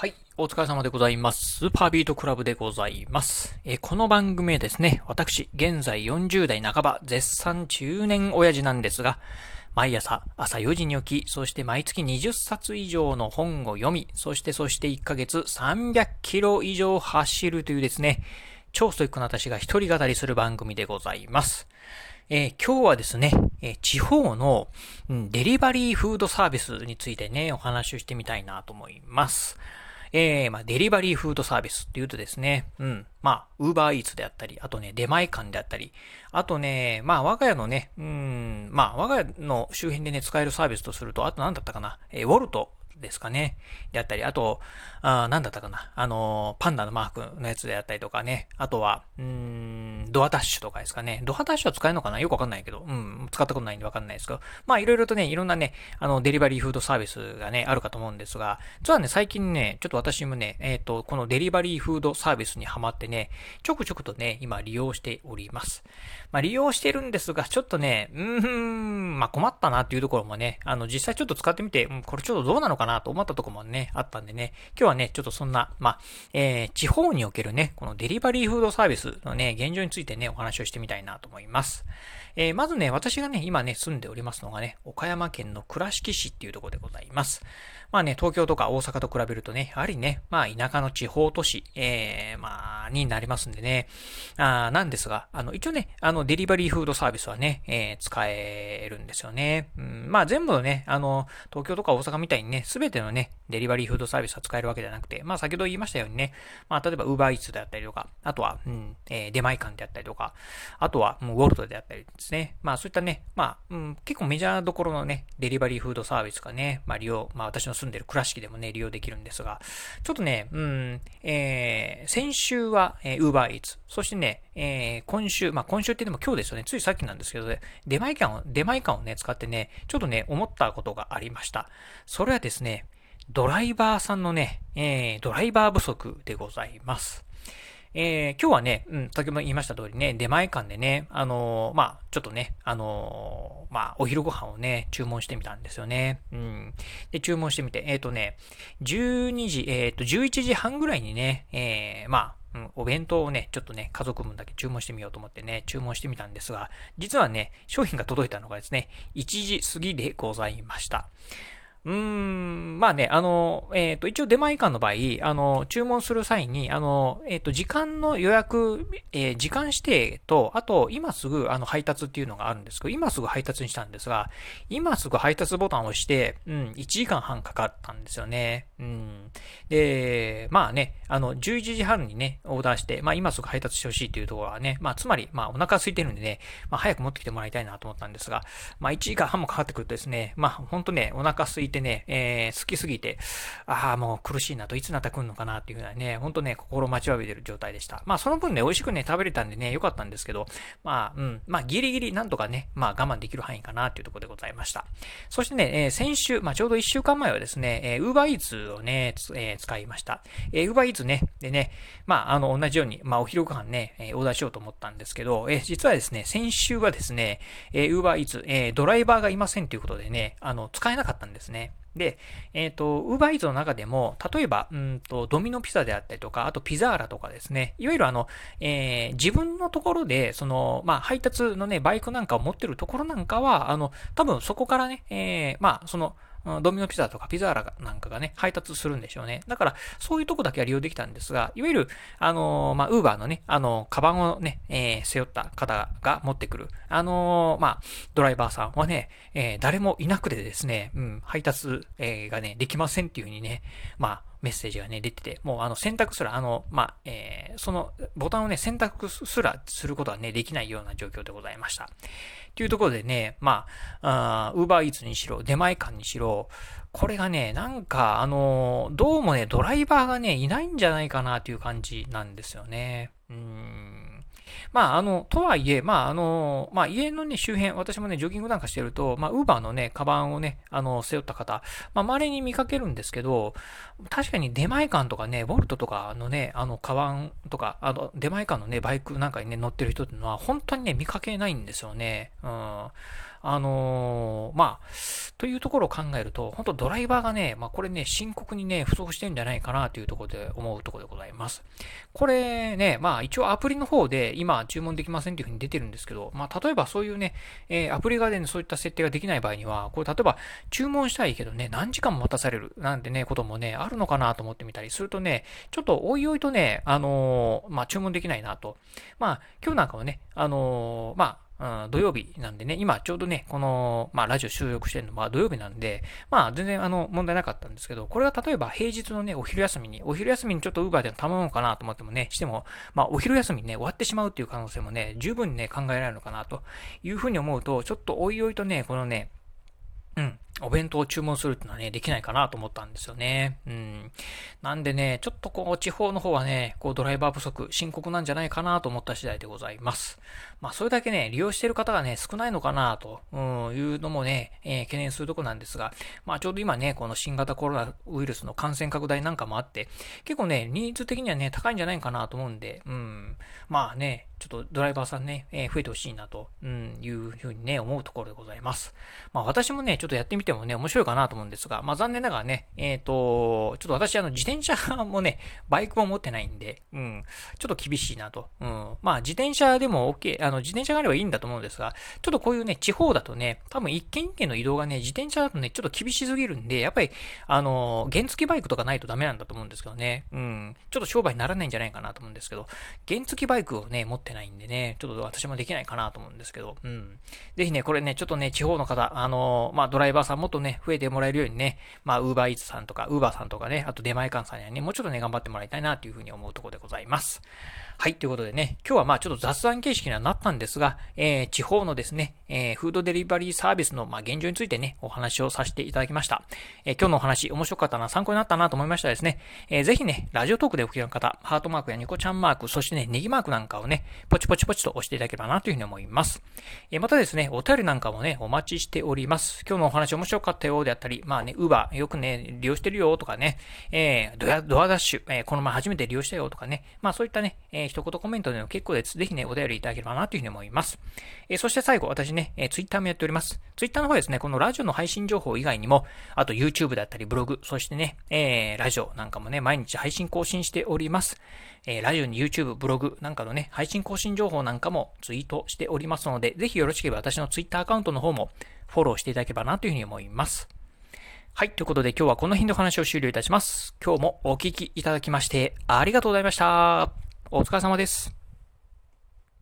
はい。お疲れ様でございます。スーパービートクラブでございます。えこの番組はですね、私、現在40代半ば、絶賛中年親父なんですが、毎朝朝4時に起き、そして毎月20冊以上の本を読み、そしてそして1ヶ月300キロ以上走るというですね、超ストイックな私が一人語りする番組でございます。えー、今日はですね、えー、地方の、うん、デリバリーフードサービスについてね、お話をしてみたいなと思います。えー、まあ、デリバリーフードサービスって言うとですね、うん、まあ、ウーバーイーツであったり、あとね、出前館であったり、あとね、まあ、我が家のね、うん、まあ、我が家の周辺でね、使えるサービスとすると、あと何だったかな、えー、ウォルトですかね。であったり、あと、あなんだったかな。あのパンダのマークのやつであったりとかね。あとは、うん、ドアダッシュとかですかね。ドアダッシュは使えるのかな？よくわかんないけど。うん、使ったことないんでわかんないですけど。まあ、いろいろとね、いろんなね、あの、デリバリーフードサービスがね、あるかと思うんですが、実はね、最近ね、ちょっと私もね、えっ、ー、と、このデリバリーフードサービスにハマってね、ちょくちょくとね、今利用しております。まあ、利用してるんですが、ちょっとね、うーん、まあ、困ったなっていうところもね、あの、実際ちょっと使ってみて、うん、これちょっとどうなのかななと思ったところもね、あったんでね、今日はね、ちょっとそんな、まあ、えー、地方におけるね、このデリバリーフードサービスのね、現状についてね、お話をしてみたいなと思います。えー、まずね、私がね、今ね、住んでおりますのがね、岡山県の倉敷市っていうところでございます。まあね、東京とか大阪と比べるとね、やはりね、まあ田舎の地方都市、えー、まあ、になりますんでね、あなんですが、あの、一応ね、あの、デリバリーフードサービスはね、えー、使えるんですよね。うん、まあ全部のね、あの、東京とか大阪みたいにね、すべてのね、デリバリーフードサービスは使えるわけじゃなくて、まあ先ほど言いましたようにね、まあ例えば Uber Eats であったりとか、あとは、うん、えー、出前館であったりとか、あとは、ウォルトであったりですね。まあそういったね、まあ、うん、結構メジャーどころのね、デリバリーフードサービスがね、まあ利用、まあ私の住んでる倉敷でもね、利用できるんですが、ちょっとね、うん、えー、先週は、えー、Uber Eats、そしてね、えー、今週、まあ今週ってでも今日ですよね、ついさっきなんですけど、ね、出前館を、出前館をね、使ってね、ちょっとね、思ったことがありました。それはですね、ドライバーさんのね、えー、ドライバー不足でございます。えー、今日はね、うん、先ほど言いました通りね、出前館でね、あのー、まあ、ちょっとね、あのー、まあ、お昼ご飯をね、注文してみたんですよね。うん。で、注文してみて、えっ、とね、12時、えっ、と、11時半ぐらいにね、えまあ、うん、お弁当をね、ちょっとね、家族分だけ注文してみようと思ってね、注文してみたんですが、実はね、商品が届いたのがですね、1時過ぎでございました。うーん、まあね、あの、えっ、ー、と、一応出前館の場合、あの、注文する際に、あの、えっ、ー、と、時間の予約、えー、時間指定と、あと、今すぐ、あの、配達っていうのがあるんですけど、今すぐ配達にしたんですが、今すぐ配達ボタンを押して、うん、1時間半かかったんですよね。うん。で、まあね、あの、11時半にね、オーダーして、まあ、今すぐ配達してほしいっていうところはね、まあ、つまり、まあ、お腹空いてるんでね、まあ、早く持ってきてもらいたいなと思ったんですが、まあ、1時間半もかかってくるとですね、まあ、ほんとね、お腹空いててね、えー、好きすぎて、ああ、もう苦しいなと、いつなった来るのかなっていうふうなね、ほんとね、心待ちわびてる状態でした。まあ、その分ね、美味しくね、食べれたんでね、良かったんですけど、まあ、うん、まあ、ギリギリなんとかね、まあ、我慢できる範囲かなっていうところでございました。そしてね、えー、先週、まあ、ちょうど1週間前はですね、えー、Uber Eats をね、えー、使いました。えー、Uber Eats ね、でね、まあ、あの、同じように、まあ、お昼ご飯ね、えー、オーダーしようと思ったんですけど、えー、実はですね、先週はですね、えー、Uber Eats、えー、ドライバーがいませんということでね、あの、使えなかったんですね。で、えっ、ー、と、ウーバーイーツの中でも、例えば、うんと、ドミノピザであったりとか、あとピザーラとかですね、いわゆるあの、えー、自分のところで、その、まあ、配達のね、バイクなんかを持ってるところなんかは、あの、多分そこからね、えー、まあ、その、ドミノピザとかピザーラなんかがね、配達するんでしょうね。だから、そういうとこだけは利用できたんですが、いわゆる、あのー、まあ、ウーバーのね、あのー、カバンをね、えー、背負った方が持ってくる、あのー、まあ、ドライバーさんはね、えー、誰もいなくてですね、うん、配達、えー、がね、できませんっていう風にね、まあ、メッセージがね、出てて、もうあの選択すら、あの、まあ、えー、そのボタンをね、選択すらすることはね、できないような状況でございました。というところでね、まあ、ウーバーイーツにしろ、出前館にしろ、これがね、なんか、あの、どうもね、ドライバーがね、いないんじゃないかなという感じなんですよね。うん。まあ、あの、とはいえ、まあ、あの、まあ、家のね、周辺、私もね、ジョギングなんかしてると、まあ、ウーバーのね、カバンをね、あの、背負った方、まあ、稀に見かけるんですけど、確かに出前館とかね、ボルトとかのね、あの、カバンとか、あの、出前館のね、バイクなんかにね、乗ってる人っていうのは、本当にね、見かけないんですよね。うん。あのー、まあ、というところを考えると、本当ドライバーがね、まあこれね、深刻にね、不足してるんじゃないかなというところで思うところでございます。これね、まあ一応アプリの方で今注文できませんというふうに出てるんですけど、まあ例えばそういうね、えー、アプリ側で、ね、そういった設定ができない場合には、これ例えば注文したいけどね、何時間も待たされるなんてね、こともね、あるのかなと思ってみたりするとね、ちょっとおいおいとね、あのー、まあ注文できないなと。まあ今日なんかはね、あのー、まあうん、土曜日なんでね、今ちょうどね、この、まあラジオ収録してるのは土曜日なんで、まあ全然あの問題なかったんですけど、これが例えば平日のね、お昼休みに、お昼休みにちょっとウーバーで頼もうかなと思ってもね、しても、まあお昼休みね、終わってしまうっていう可能性もね、十分にね、考えられるのかなというふうに思うと、ちょっとおいおいとね、このね、うん。お弁当を注文するっていうのはね、できないかなと思ったんですよね。うん。なんでね、ちょっとこう、地方の方はね、こう、ドライバー不足、深刻なんじゃないかなと思った次第でございます。まあ、それだけね、利用してる方がね、少ないのかなと、うん、いうのもね、えー、懸念するとこなんですが、まあ、ちょうど今ね、この新型コロナウイルスの感染拡大なんかもあって、結構ね、ニーズ的にはね、高いんじゃないかなと思うんで、うん。まあね、ちょっとドライバーさんね、えー、増えてほしいなと、うん、いうふうにね、思うところでございます。まあ私もね、ちょっとやってみてもね、面白いかなと思うんですが、まあ残念ながらね、えっ、ー、と、ちょっと私あの自転車もね、バイクも持ってないんで、うん、ちょっと厳しいなと。うん、まあ自転車でも OK、あの自転車があればいいんだと思うんですが、ちょっとこういうね、地方だとね、多分一軒一軒の移動がね、自転車だとね、ちょっと厳しすぎるんで、やっぱり、あの、原付バイクとかないとダメなんだと思うんですけどね、うん、ちょっと商売にならないんじゃないかなと思うんですけど、原付バイクをね、持ってないんでね、ちょっと私もできないかなと思うんですけど、うん。ぜひね、これね、ちょっとね、地方の方、あの、まあ、ドライバーさんもっとね、増えてもらえるようにね、まあ、ウーバーイーツさんとか、ウーバーさんとかね、あと出前館さんにはね、もうちょっとね、頑張ってもらいたいなというふうに思うところでございます。はい、ということでね、今日はまあちょっと雑談形式にはなったんですが、えー、地方のですね、えー、フードデリバリーサービスのまあ現状についてね、お話をさせていただきました。えー、今日のお話、面白かったな、参考になったなと思いましたらですね、えー、ぜひね、ラジオトークでお聞きの方、ハートマークやニコちゃんマーク、そしてね、ネギマークなんかをね、ポチポチポチと押していただければなというふうに思います。え、またですね、お便りなんかもね、お待ちしております。今日のお話面白かったよであったり、まあね、ウーバーよくね、利用してるよとかね、え、ドアドアダッシュ、え、この前初めて利用したよとかね、まあそういったね、えー、一言コメントでの結構です。ぜひね、お便りいただければなというふうに思います。え、そして最後、私ね、えー、ツイッターもやっております。ツイッターの方ですね、このラジオの配信情報以外にも、あと YouTube だったりブログ、そしてね、えー、ラジオなんかもね、毎日配信更新しております。えー、ラジオに YouTube、ブログなんかのね、配信更新情報なんかもツイートしておりますので、ぜひよろしければ私のツイッターアカウントの方もフォローしていただければなというふうに思います。はい。ということで今日はこの辺でお話を終了いたします。今日もお聞きいただきましてありがとうございました。お疲れ様です。